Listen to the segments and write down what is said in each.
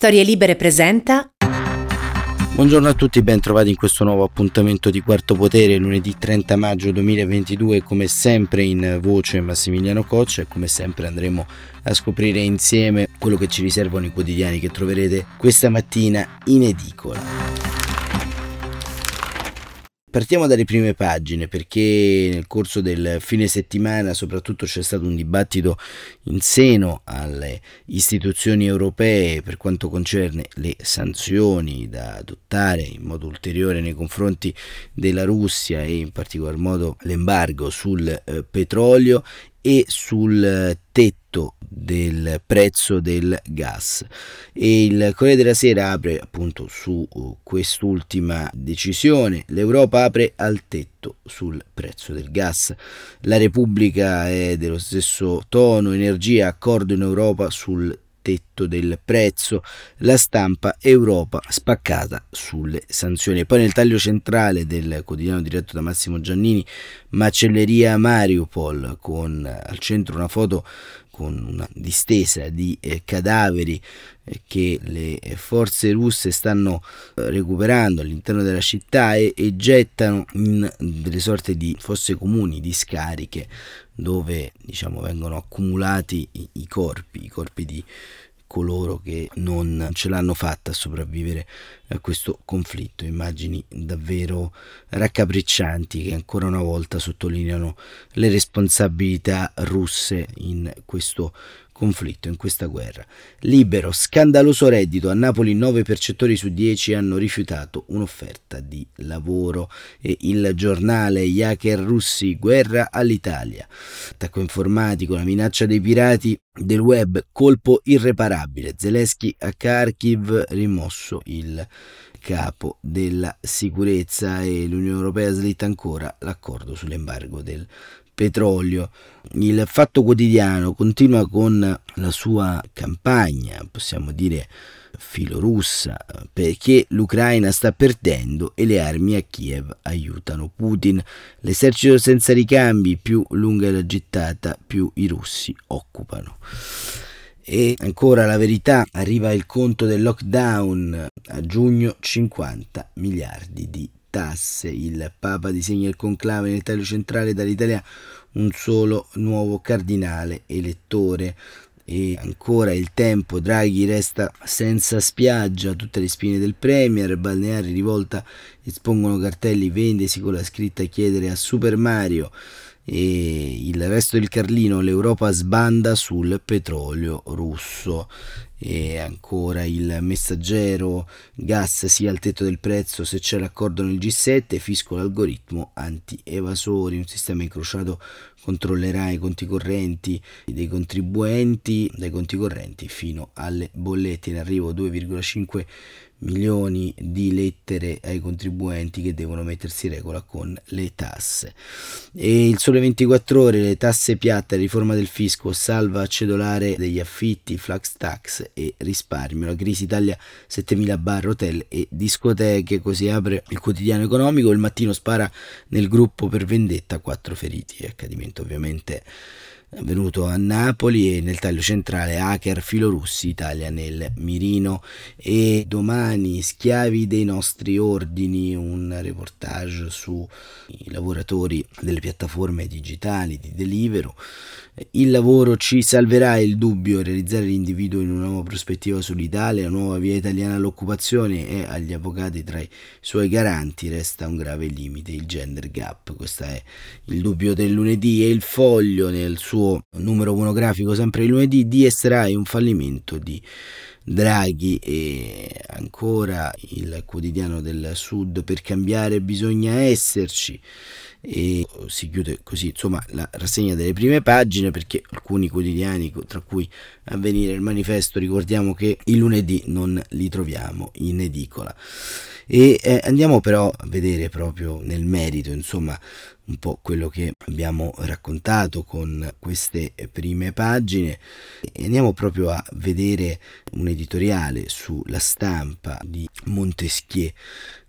Storie Libere presenta. Buongiorno a tutti, ben trovati in questo nuovo appuntamento di Quarto Potere, lunedì 30 maggio 2022, come sempre in voce Massimiliano Coccia e come sempre andremo a scoprire insieme quello che ci riservano i quotidiani che troverete questa mattina in edicola. Partiamo dalle prime pagine perché nel corso del fine settimana soprattutto c'è stato un dibattito in seno alle istituzioni europee per quanto concerne le sanzioni da adottare in modo ulteriore nei confronti della Russia e in particolar modo l'embargo sul eh, petrolio e sul tetto del prezzo del gas. E il Corriere della Sera apre appunto su uh, quest'ultima decisione. l'Europa apre al tetto sul prezzo del gas. La Repubblica è dello stesso tono energia accordo in Europa sul tetto del prezzo, la stampa Europa spaccata sulle sanzioni. Poi nel taglio centrale del quotidiano diretto da Massimo Giannini, macelleria Mariupol, con al centro una foto con una distesa di eh, cadaveri eh, che le forze russe stanno eh, recuperando all'interno della città e, e, gettano in delle sorte di fosse comuni, di scariche, dove diciamo, vengono accumulati i, i corpi, i corpi di coloro che non ce l'hanno fatta a sopravvivere questo conflitto. Immagini davvero raccapriccianti che ancora una volta sottolineano le responsabilità russe in questo conflitto, in questa guerra. Libero, scandaloso reddito. A Napoli 9 percettori su 10 hanno rifiutato un'offerta di lavoro. E il giornale Gli hacker russi, guerra all'Italia. Attacco informatico, la minaccia dei pirati del web, colpo irreparabile. Zelensky a Kharkiv, rimosso il capo della sicurezza e l'Unione Europea slitta ancora l'accordo sull'embargo del petrolio. Il Fatto Quotidiano continua con la sua campagna, possiamo dire filorussa, perché l'Ucraina sta perdendo e le armi a Kiev aiutano Putin. L'esercito senza ricambi, più lunga è la gittata, più i russi occupano. E ancora la verità, arriva il conto del lockdown a giugno 50 miliardi di tasse. Il Papa disegna il conclave nel taglio centrale dall'Italia un solo nuovo cardinale elettore. E ancora il tempo, Draghi resta senza spiaggia, tutte le spine del Premier, balneari rivolta espongono cartelli vendesi con la scritta chiedere a Super Mario e il resto del Carlino, l'Europa sbanda sul petrolio russo. E ancora il messaggero gas sia al tetto del prezzo se c'è l'accordo nel G7 fisco l'algoritmo anti-evasori. Un sistema incrociato controllerà i conti correnti dei contribuenti dai conti correnti fino alle bollette. In arrivo 2,5 milioni di lettere ai contribuenti che devono mettersi in regola con le tasse. E il sole 24 ore, le tasse piatte, riforma del fisco, salva cedolare degli affitti, flax tax e risparmio. La crisi Italia 7000 bar, hotel e discoteche, così apre il quotidiano economico. Il mattino spara nel gruppo per vendetta, quattro feriti. Accadimento ovviamente avvenuto a Napoli e nel taglio centrale hacker filorussi Italia nel mirino e domani schiavi dei nostri ordini un reportage sui lavoratori delle piattaforme digitali di Deliveroo il lavoro ci salverà il dubbio realizzare l'individuo in una nuova prospettiva sull'Italia, la nuova via italiana all'occupazione e agli avvocati tra i suoi garanti resta un grave limite, il gender gap. Questo è il dubbio del lunedì e il foglio nel suo numero monografico sempre il lunedì di Estrai un fallimento di Draghi. E ancora il quotidiano del Sud per cambiare bisogna esserci. E si chiude così insomma la rassegna delle prime pagine perché alcuni quotidiani tra cui Avvenire il manifesto ricordiamo che il lunedì non li troviamo in edicola. E eh, andiamo però a vedere proprio nel merito insomma un po' quello che abbiamo raccontato con queste prime pagine. E andiamo proprio a vedere un editoriale sulla stampa di Montesquieu.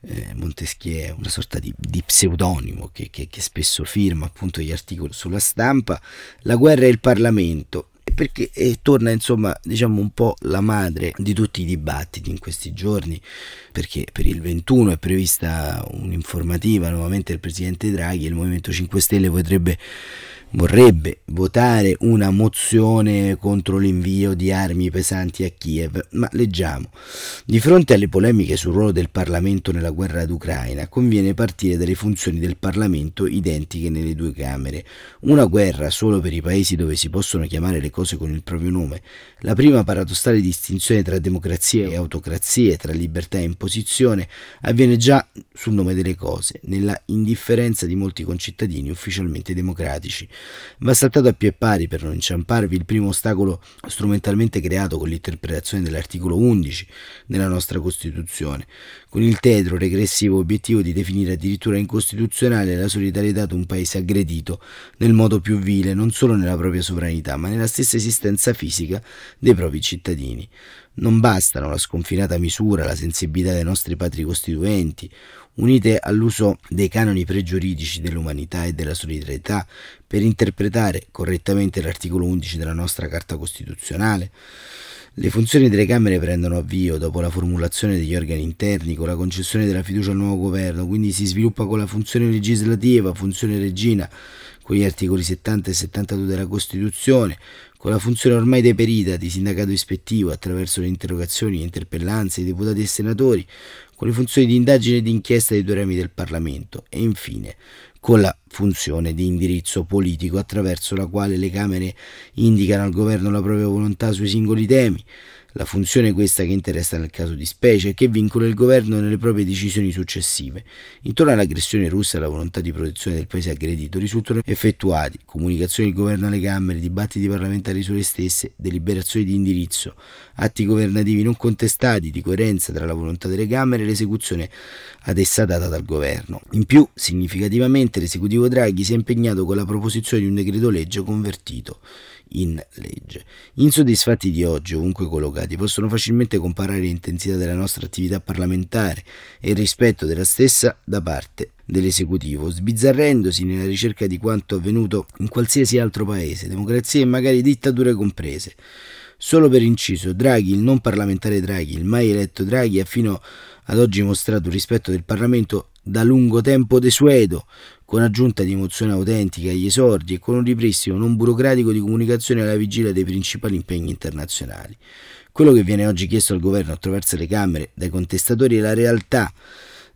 Eh, Montesquieu è una sorta di, di pseudonimo che, che, che spesso firma appunto gli articoli sulla stampa. La guerra e il Parlamento perché e torna insomma diciamo un po' la madre di tutti i dibattiti in questi giorni perché per il 21 è prevista un'informativa nuovamente del Presidente Draghi e il Movimento 5 Stelle potrebbe vorrebbe votare una mozione contro l'invio di armi pesanti a Kiev, ma leggiamo. Di fronte alle polemiche sul ruolo del Parlamento nella guerra d'Ucraina, conviene partire dalle funzioni del Parlamento identiche nelle due Camere. Una guerra solo per i paesi dove si possono chiamare le cose con il proprio nome. La prima paradossale distinzione tra democrazia e autocrazie, tra libertà e imposizione, avviene già sul nome delle cose, nella indifferenza di molti concittadini ufficialmente democratici. Va saltato a pie pari per non inciamparvi il primo ostacolo strumentalmente creato con l'interpretazione dell'articolo 11 della nostra Costituzione, con il tetro regressivo obiettivo di definire addirittura incostituzionale la solidarietà ad un paese aggredito nel modo più vile non solo nella propria sovranità ma nella stessa esistenza fisica dei propri cittadini. Non bastano la sconfinata misura, la sensibilità dei nostri padri costituenti, unite all'uso dei canoni pregiuridici dell'umanità e della solidarietà per interpretare correttamente l'articolo 11 della nostra Carta Costituzionale. Le funzioni delle Camere prendono avvio dopo la formulazione degli organi interni con la concessione della fiducia al nuovo governo, quindi si sviluppa con la funzione legislativa, funzione regina, con gli articoli 70 e 72 della Costituzione, con la funzione ormai deperita di sindacato ispettivo attraverso le interrogazioni e interpellanze dei deputati e senatori, con le funzioni di indagine e di inchiesta dei due rami del Parlamento e infine con la funzione di indirizzo politico attraverso la quale le Camere indicano al governo la propria volontà sui singoli temi, la funzione questa che interessa nel caso di specie e che vincola il governo nelle proprie decisioni successive. Intorno all'aggressione russa e alla volontà di protezione del paese aggredito risultano effettuati comunicazioni del governo alle Camere, dibattiti parlamentari sulle stesse, deliberazioni di indirizzo, atti governativi non contestati di coerenza tra la volontà delle Camere e l'esecuzione ad essa data dal governo. In più, significativamente, l'esecutivo Draghi si è impegnato con la proposizione di un decreto legge convertito in legge. Insoddisfatti di oggi, ovunque collocati, possono facilmente comparare l'intensità della nostra attività parlamentare e il rispetto della stessa da parte dell'esecutivo, sbizzarrendosi nella ricerca di quanto avvenuto in qualsiasi altro paese, democrazie e magari dittature comprese. Solo per inciso, Draghi, il non parlamentare Draghi, il mai eletto Draghi, ha fino ad oggi mostrato rispetto del Parlamento da lungo tempo desueto, con aggiunta di emozione autentica agli esordi e con un ripristino non burocratico di comunicazione alla vigilia dei principali impegni internazionali. Quello che viene oggi chiesto al governo attraverso le Camere dai contestatori è la realtà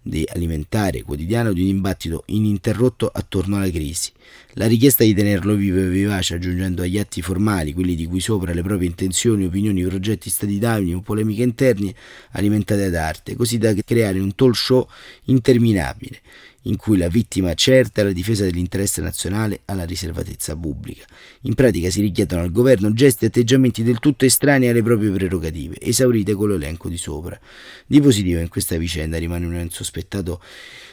di alimentare quotidiano di un dibattito ininterrotto attorno alla crisi. La richiesta di tenerlo vivo e vivace aggiungendo agli atti formali, quelli di cui sopra le proprie intenzioni, opinioni, progetti statitali o polemiche interne alimentate ad arte, così da creare un talk show interminabile in cui la vittima certa è la difesa dell'interesse nazionale alla riservatezza pubblica. In pratica si richiedono al governo gesti e atteggiamenti del tutto estranei alle proprie prerogative, esaurite con l'elenco di sopra. Di positivo in questa vicenda rimane un insospettato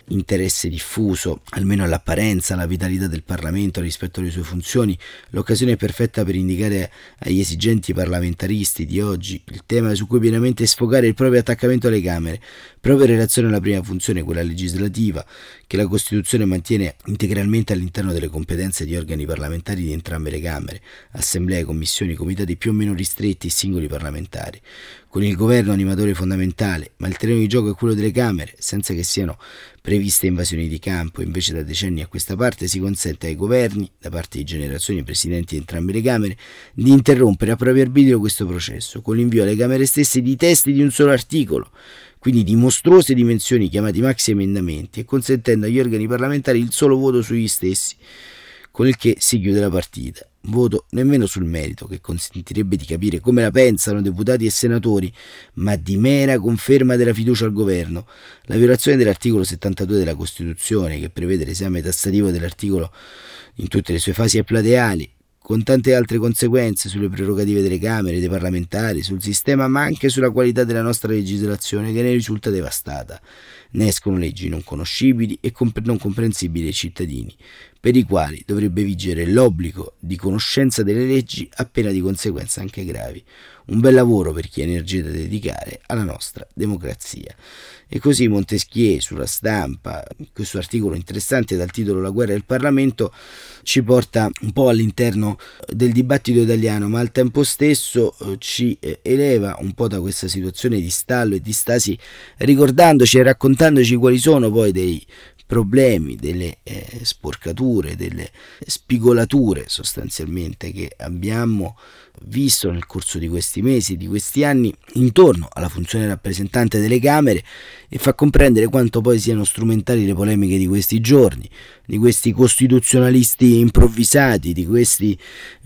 interesse diffuso, almeno all'apparenza, alla vitalità del Parlamento rispetto alle sue funzioni, l'occasione perfetta per indicare agli esigenti parlamentaristi di oggi il tema su cui pienamente sfogare il proprio attaccamento alle Camere, proprio in relazione alla prima funzione, quella legislativa, che la Costituzione mantiene integralmente all'interno delle competenze di organi parlamentari di entrambe le Camere, assemblee, commissioni, comitati più o meno ristretti e singoli parlamentari con il governo animatore fondamentale, ma il terreno di gioco è quello delle Camere, senza che siano previste invasioni di campo, invece da decenni a questa parte si consente ai governi, da parte di generazioni presidenti di entrambe le Camere, di interrompere a proprio arbitrio questo processo, con l'invio alle Camere stesse di testi di un solo articolo, quindi di mostruose dimensioni chiamati maxi emendamenti, e consentendo agli organi parlamentari il solo voto sugli stessi, con il che si chiude la partita voto nemmeno sul merito, che consentirebbe di capire come la pensano deputati e senatori, ma di mera conferma della fiducia al governo. La violazione dell'articolo 72 della Costituzione, che prevede l'esame tassativo dell'articolo in tutte le sue fasi e plateali, con tante altre conseguenze sulle prerogative delle Camere, dei parlamentari, sul sistema, ma anche sulla qualità della nostra legislazione, che ne risulta devastata. ne escono leggi non conoscibili e comp- non comprensibili ai cittadini, per i quali dovrebbe vigere l'obbligo di conoscenza delle leggi a pena di conseguenze anche gravi. Un bel lavoro per chi ha energia da dedicare alla nostra democrazia. E così Montesquieu sulla stampa, questo articolo interessante dal titolo La guerra del Parlamento, ci porta un po' all'interno del dibattito italiano, ma al tempo stesso eh, ci eh, eleva un po' da questa situazione di stallo e di stasi, ricordandoci e raccontandoci quali sono poi dei problemi, delle eh, sporcature, delle spigolature sostanzialmente che abbiamo visto nel corso di questi mesi, di questi anni, intorno alla funzione rappresentante delle Camere e fa comprendere quanto poi siano strumentali le polemiche di questi giorni, di questi costituzionalisti improvvisati, di questi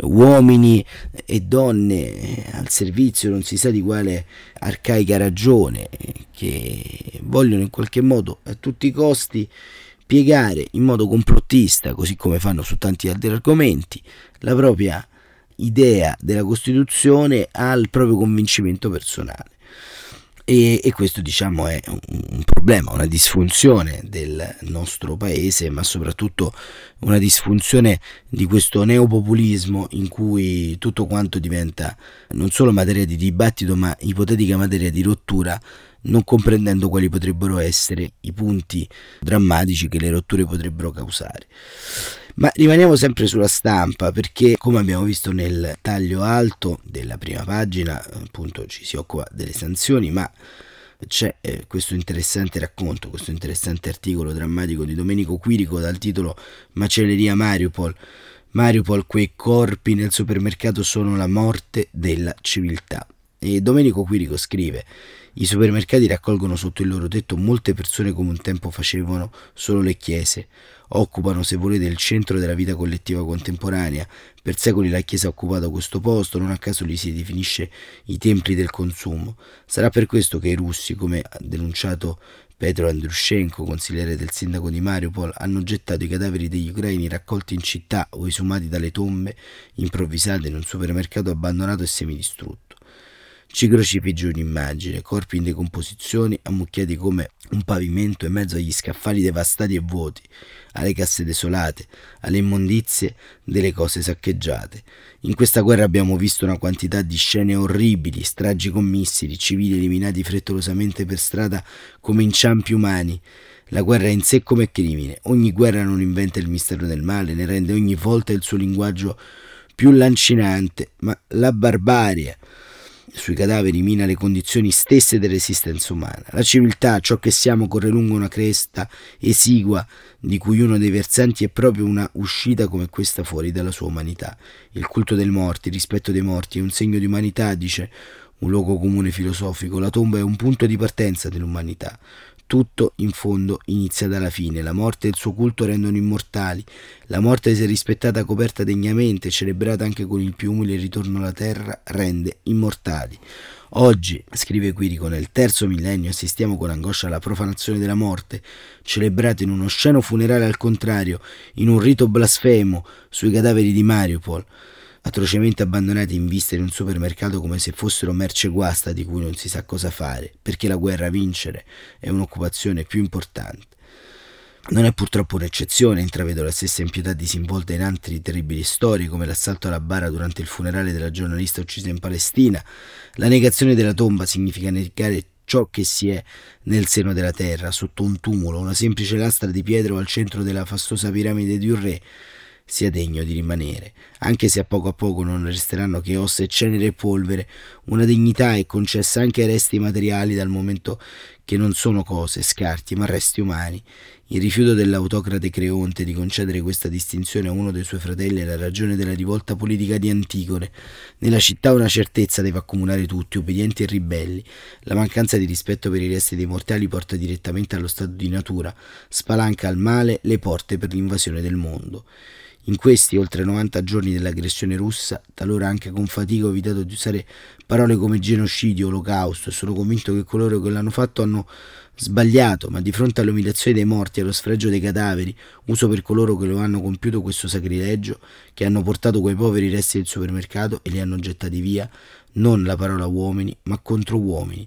uomini e donne al servizio non si sa di quale arcaica ragione, che vogliono in qualche modo a tutti i costi piegare in modo complottista, così come fanno su tanti altri argomenti, la propria idea della Costituzione al proprio convincimento personale. E, e, questo diciamo è un, un, problema, una disfunzione del nostro paese, ma soprattutto una disfunzione di questo neopopulismo in cui tutto quanto diventa non solo materia di dibattito, ma ipotetica materia di rottura, non comprendendo quali potrebbero essere i punti drammatici che le rotture potrebbero causare. Ma rimaniamo sempre sulla stampa perché, come abbiamo visto nel taglio alto della prima pagina, appunto ci si occupa delle sanzioni, ma c'è eh, questo interessante racconto, questo interessante articolo drammatico di Domenico Quirico dal titolo Macelleria Mariupol. Mariupol, quei corpi nel supermercato sono la morte della civiltà. E Domenico Quirico scrive i supermercati raccolgono sotto il loro tetto molte persone come un tempo facevano solo le chiese. Occupano, se volete, il centro della vita collettiva contemporanea. Per secoli la Chiesa ha occupato questo posto, non a caso li si definisce i templi del consumo. Sarà per questo che i russi, come ha denunciato Petro Andrushenko, consigliere del sindaco di Mariupol, hanno gettato i cadaveri degli ucraini raccolti in città o esumati dalle tombe improvvisate in un supermercato abbandonato e semidistrutto. Ci un'immagine, corpi in decomposizione, ammucchiati come un pavimento in mezzo agli scaffali devastati e vuoti, alle casse desolate, alle immondizie delle cose saccheggiate. In questa guerra abbiamo visto una quantità di scene orribili, stragi con missili, civili eliminati frettolosamente per strada come inciampi umani. La guerra in sé come crimine. Ogni guerra non inventa il mistero del male, ne rende ogni volta il suo linguaggio più lancinante, ma la barbarie sui cadaveri mina le condizioni stesse dell'esistenza umana. La civiltà, ciò che siamo, corre lungo una cresta esigua, di cui uno dei versanti è proprio una uscita come questa fuori dalla sua umanità. Il culto dei morti, il rispetto dei morti è un segno di umanità, dice un luogo comune filosofico. La tomba è un punto di partenza dell'umanità. Tutto, in fondo, inizia dalla fine. La morte e il suo culto rendono immortali. La morte, se rispettata coperta degnamente, celebrata anche con il più umile ritorno alla terra, rende immortali. Oggi, scrive Quirico, nel terzo millennio assistiamo con angoscia alla profanazione della morte, celebrata in uno sceno funerale al contrario, in un rito blasfemo sui cadaveri di Mariupol atrocemente abbandonati in vista in un supermercato come se fossero merce guasta di cui non si sa cosa fare, perché la guerra a vincere è un'occupazione più importante. Non è purtroppo un'eccezione, intravedo la stessa impietà disinvolta in altre terribili storie, come l'assalto alla bara durante il funerale della giornalista uccisa in Palestina. La negazione della tomba significa negare ciò che si è nel seno della terra, sotto un tumulo, una semplice lastra di pietra al centro della fastosa piramide di un re sia degno di rimanere, anche se a poco a poco non resteranno che ossa e cenere e polvere, una dignità è concessa anche ai resti materiali dal momento che non sono cose, scarti, ma resti umani. Il rifiuto dell'autocrate Creonte di concedere questa distinzione a uno dei suoi fratelli è la ragione della rivolta politica di Antigone. Nella città una certezza deve accomunare tutti, obbedienti e ribelli. La mancanza di rispetto per i resti dei mortali porta direttamente allo stato di natura, spalanca al male le porte per l'invasione del mondo. In questi oltre 90 giorni dell'aggressione russa, talora anche con fatica ho evitato di usare parole come genocidio, olocausto. E sono convinto che coloro che l'hanno fatto hanno sbagliato, ma di fronte all'umiliazione dei morti e allo sfregio dei cadaveri, uso per coloro che lo hanno compiuto questo sacrilegio, che hanno portato quei poveri resti del supermercato e li hanno gettati via, non la parola uomini, ma contro uomini.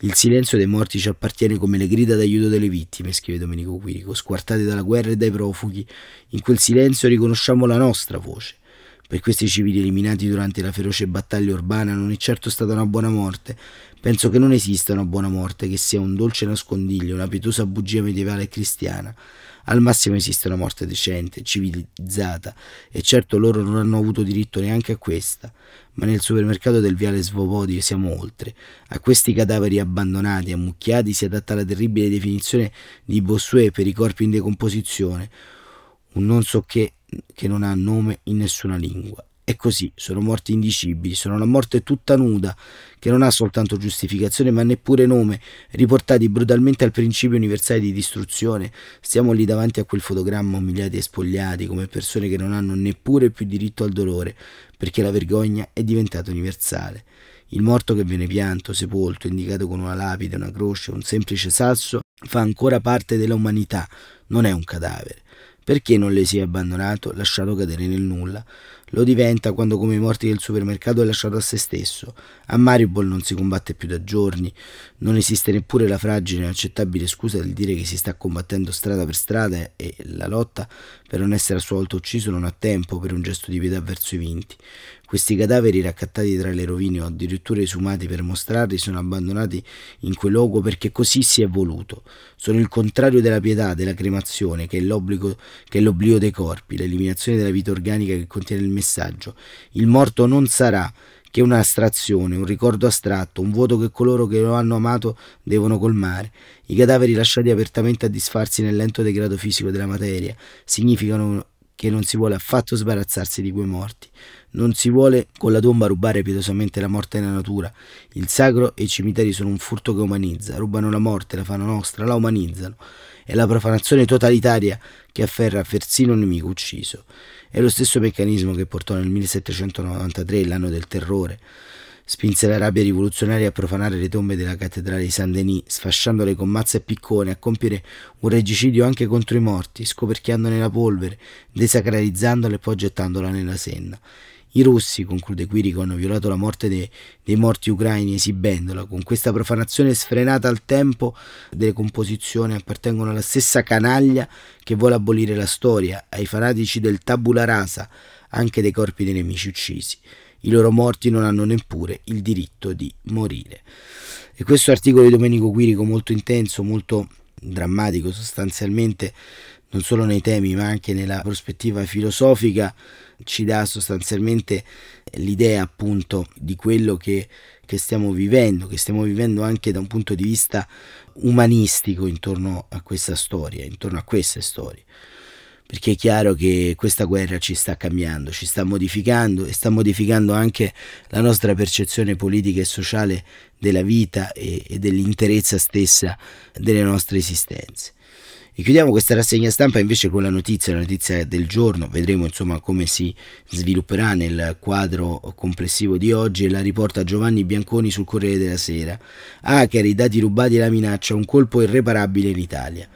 Il silenzio dei morti ci appartiene come le grida d'aiuto delle vittime, scrive Domenico Quirico, squartate dalla guerra e dai profughi. In quel silenzio riconosciamo la nostra voce. Per questi civili eliminati durante la feroce battaglia urbana non è certo stata una buona morte. Penso che non esista una buona morte, che sia un dolce nascondiglio, una pietosa bugia medievale e cristiana. Al massimo esiste una morte decente, civilizzata, e certo loro non hanno avuto diritto neanche a questa. Ma nel supermercato del viale Svobodi siamo oltre. A questi cadaveri abbandonati, ammucchiati, si adatta la terribile definizione di Bossuet per i corpi in decomposizione. Un non so che che non ha nome in nessuna lingua. E così sono morti indicibili, sono una morte tutta nuda, che non ha soltanto giustificazione ma neppure nome, riportati brutalmente al principio universale di distruzione. Stiamo lì davanti a quel fotogramma umiliati e spogliati come persone che non hanno neppure più diritto al dolore, perché la vergogna è diventata universale. Il morto che viene pianto, sepolto, indicato con una lapide, una croce, un semplice sasso, fa ancora parte dell'umanità, non è un cadavere. Perché non le si è abbandonato, lasciato cadere nel nulla? Lo diventa quando come i morti del supermercato è lasciato a se stesso. A Maribol non si combatte più da giorni, non esiste neppure la fragile e inaccettabile scusa del dire che si sta combattendo strada per strada e la lotta per non essere a sua volta ucciso non ha tempo per un gesto di pietà verso i vinti. Questi cadaveri raccattati tra le rovine o addirittura esumati per mostrarli sono abbandonati in quel luogo perché così si è voluto. Sono il contrario della pietà, della cremazione, che è, che è l'oblio dei corpi, l'eliminazione della vita organica che contiene il messaggio. Il morto non sarà che un'astrazione, un ricordo astratto, un vuoto che coloro che lo hanno amato devono colmare. I cadaveri lasciati apertamente a disfarsi nel lento degrado fisico della materia significano che non si vuole affatto sbarazzarsi di quei morti. Non si vuole con la tomba rubare pietosamente la morte nella natura. Il sacro e i cimiteri sono un furto che umanizza, rubano la morte, la fanno nostra, la umanizzano. È la profanazione totalitaria che afferra persino un nemico ucciso. È lo stesso meccanismo che portò nel 1793, l'anno del terrore, spinse la rabbia rivoluzionaria a profanare le tombe della cattedrale di Saint-Denis, sfasciandole con mazze e piccone, a compiere un regicidio anche contro i morti, scoperchiandone la polvere, desacralizzandola e poi gettandola nella Senna. I russi, conclude Quirico, hanno violato la morte dei, dei morti ucraini esibendola. Con questa profanazione sfrenata al tempo delle composizioni appartengono alla stessa canaglia che vuole abolire la storia, ai fanatici del tabula rasa, anche dei corpi dei nemici uccisi. I loro morti non hanno neppure il diritto di morire. E questo articolo di Domenico Quirico molto intenso, molto drammatico sostanzialmente, non solo nei temi ma anche nella prospettiva filosofica, ci dà sostanzialmente l'idea appunto di quello che, che stiamo vivendo, che stiamo vivendo anche da un punto di vista umanistico intorno a questa storia, intorno a queste storie perché è chiaro che questa guerra ci sta cambiando, ci sta modificando e sta modificando anche la nostra percezione politica e sociale della vita e, e dell'interezza stessa delle nostre esistenze. E chiudiamo questa rassegna stampa invece con la notizia, la notizia del giorno, vedremo insomma come si svilupperà nel quadro complessivo di oggi la riporta Giovanni Bianconi sul Corriere della Sera. Hacker, i dati rubati e la minaccia, un colpo irreparabile in Italia.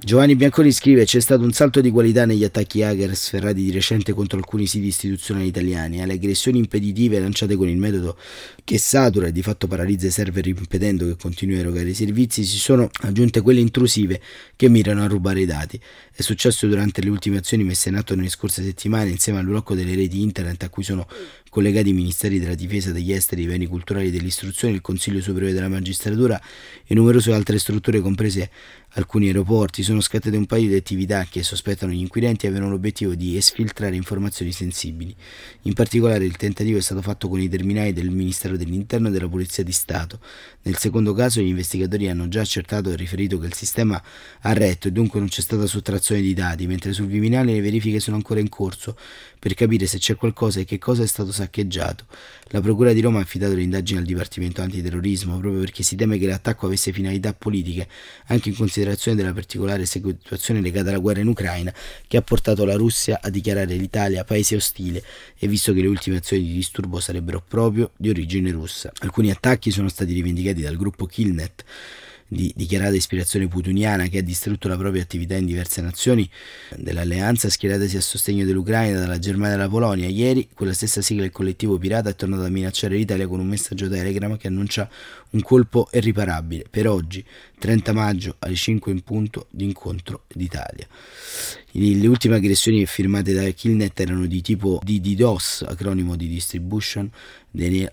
Giovanni Bianconi scrive c'è stato un salto di qualità negli attacchi hacker sferrati di recente contro alcuni siti istituzionali italiani, alle aggressioni impeditive lanciate con il metodo che satura e di fatto paralizza i server impedendo che continui a erogare i servizi, si sono aggiunte quelle intrusive che mirano a rubare i dati. È successo durante le ultime azioni messe in atto nelle scorse settimane insieme al blocco delle reti internet a cui sono collegati i ministeri della difesa, degli esteri, dei beni culturali e dell'istruzione, il Consiglio Superiore della Magistratura e numerose altre strutture comprese alcuni aeroporti. Sono scattate un paio di attività che sospettano gli inquirenti avevano l'obiettivo di esfiltrare informazioni sensibili. In particolare il tentativo è stato fatto con i terminali del Ministero dell'Interno e della Polizia di Stato. Nel secondo caso gli investigatori hanno già accertato e riferito che il sistema ha retto e dunque non c'è stata sottrazione di dati, mentre sul Viminale le verifiche sono ancora in corso per capire se c'è qualcosa e che cosa è stato saccheggiato. La Procura di Roma ha affidato le indagini al Dipartimento Antiterrorismo proprio perché si teme che l'attacco avesse finalità politiche, anche in considerazione della particolare situazione legata alla guerra in Ucraina che ha portato la Russia a dichiarare l'Italia paese ostile e visto che le ultime azioni di disturbo sarebbero proprio di origine russa. Alcuni attacchi sono stati rivendicati dal gruppo Killnet di dichiarata ispirazione putiniana che ha distrutto la propria attività in diverse nazioni dell'alleanza schieratasi a sostegno dell'Ucraina, dalla Germania alla Polonia. Ieri quella stessa sigla del collettivo pirata è tornata a minacciare l'Italia con un messaggio Telegram che annuncia un colpo irriparabile. Per oggi, 30 maggio alle 5 in punto d'incontro d'Italia. Le ultime aggressioni firmate da Killnet erano di tipo di DDoS, acronimo di Distribution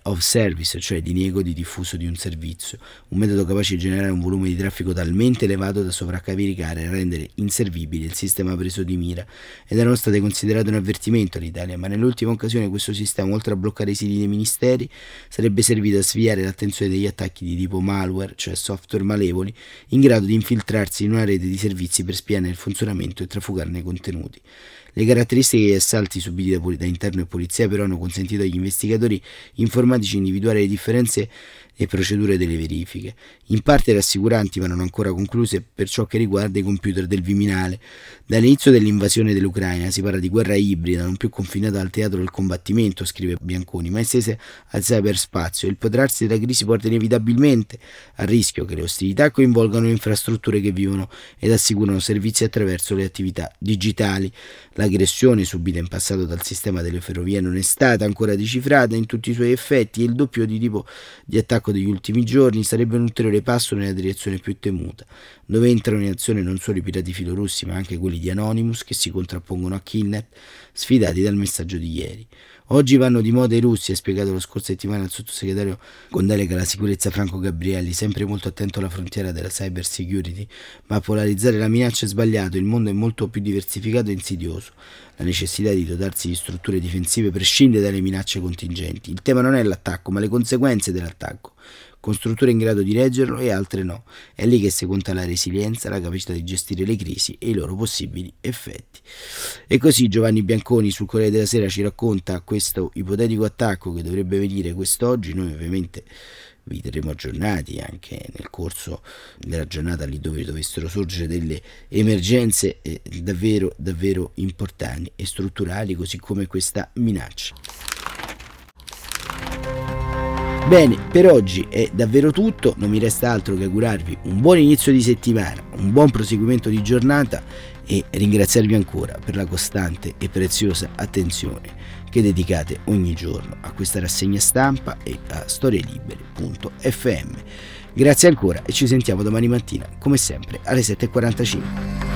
of Service, cioè diniego di diffuso di un servizio, un metodo capace di generare un volume di traffico talmente elevato da sovraccaricare e rendere inservibile il sistema preso di mira. Ed erano state considerate un avvertimento all'Italia, ma nell'ultima occasione questo sistema, oltre a bloccare i siti dei ministeri, sarebbe servito a sviare l'attenzione degli attacchi di tipo malware, cioè software malevoli, in grado di infiltrarsi in una rete di servizi per spiare il funzionamento e trafugarne i contenuti. Le caratteristiche degli assalti subiti da, da interno e polizia però hanno consentito agli investigatori informatici individuare le differenze e procedure delle verifiche, in parte rassicuranti ma non ancora concluse per ciò che riguarda i computer del Viminale. Dall'inizio dell'invasione dell'Ucraina si parla di guerra ibrida, non più confinata al teatro del combattimento, scrive Bianconi, ma estese al cyberspazio. Il potrarsi della crisi porta inevitabilmente al rischio che le ostilità coinvolgano infrastrutture che vivono ed assicurano servizi attraverso le attività digitali. L'aggressione subita in passato dal sistema delle ferrovie non è stata ancora decifrata in tutti i suoi effetti e il doppio di tipo di attacco degli ultimi giorni sarebbe un ulteriore passo nella direzione più temuta, dove entrano in azione non solo i pirati filorussi ma anche quelli di Anonymous che si contrappongono a Killnet, sfidati dal messaggio di ieri. Oggi vanno di moda i russi, ha spiegato lo scorso settimana il sottosegretario con delega alla sicurezza Franco Gabrielli, sempre molto attento alla frontiera della cyber security, ma polarizzare la minaccia è sbagliato, il mondo è molto più diversificato e insidioso. La necessità di dotarsi di strutture difensive prescinde dalle minacce contingenti. Il tema non è l'attacco, ma le conseguenze dell'attacco con strutture in grado di reggerlo e altre no. È lì che si conta la resilienza, la capacità di gestire le crisi e i loro possibili effetti. E così Giovanni Bianconi sul Corriere della Sera ci racconta questo ipotetico attacco che dovrebbe venire quest'oggi. Noi ovviamente vi terremo aggiornati anche nel corso della giornata lì dove dovessero sorgere delle emergenze eh, davvero davvero importanti e strutturali così come questa minaccia. Bene, per oggi è davvero tutto, non mi resta altro che augurarvi un buon inizio di settimana, un buon proseguimento di giornata e ringraziarvi ancora per la costante e preziosa attenzione che dedicate ogni giorno a questa rassegna stampa e a storielibere.fm. Grazie ancora e ci sentiamo domani mattina, come sempre, alle 7.45.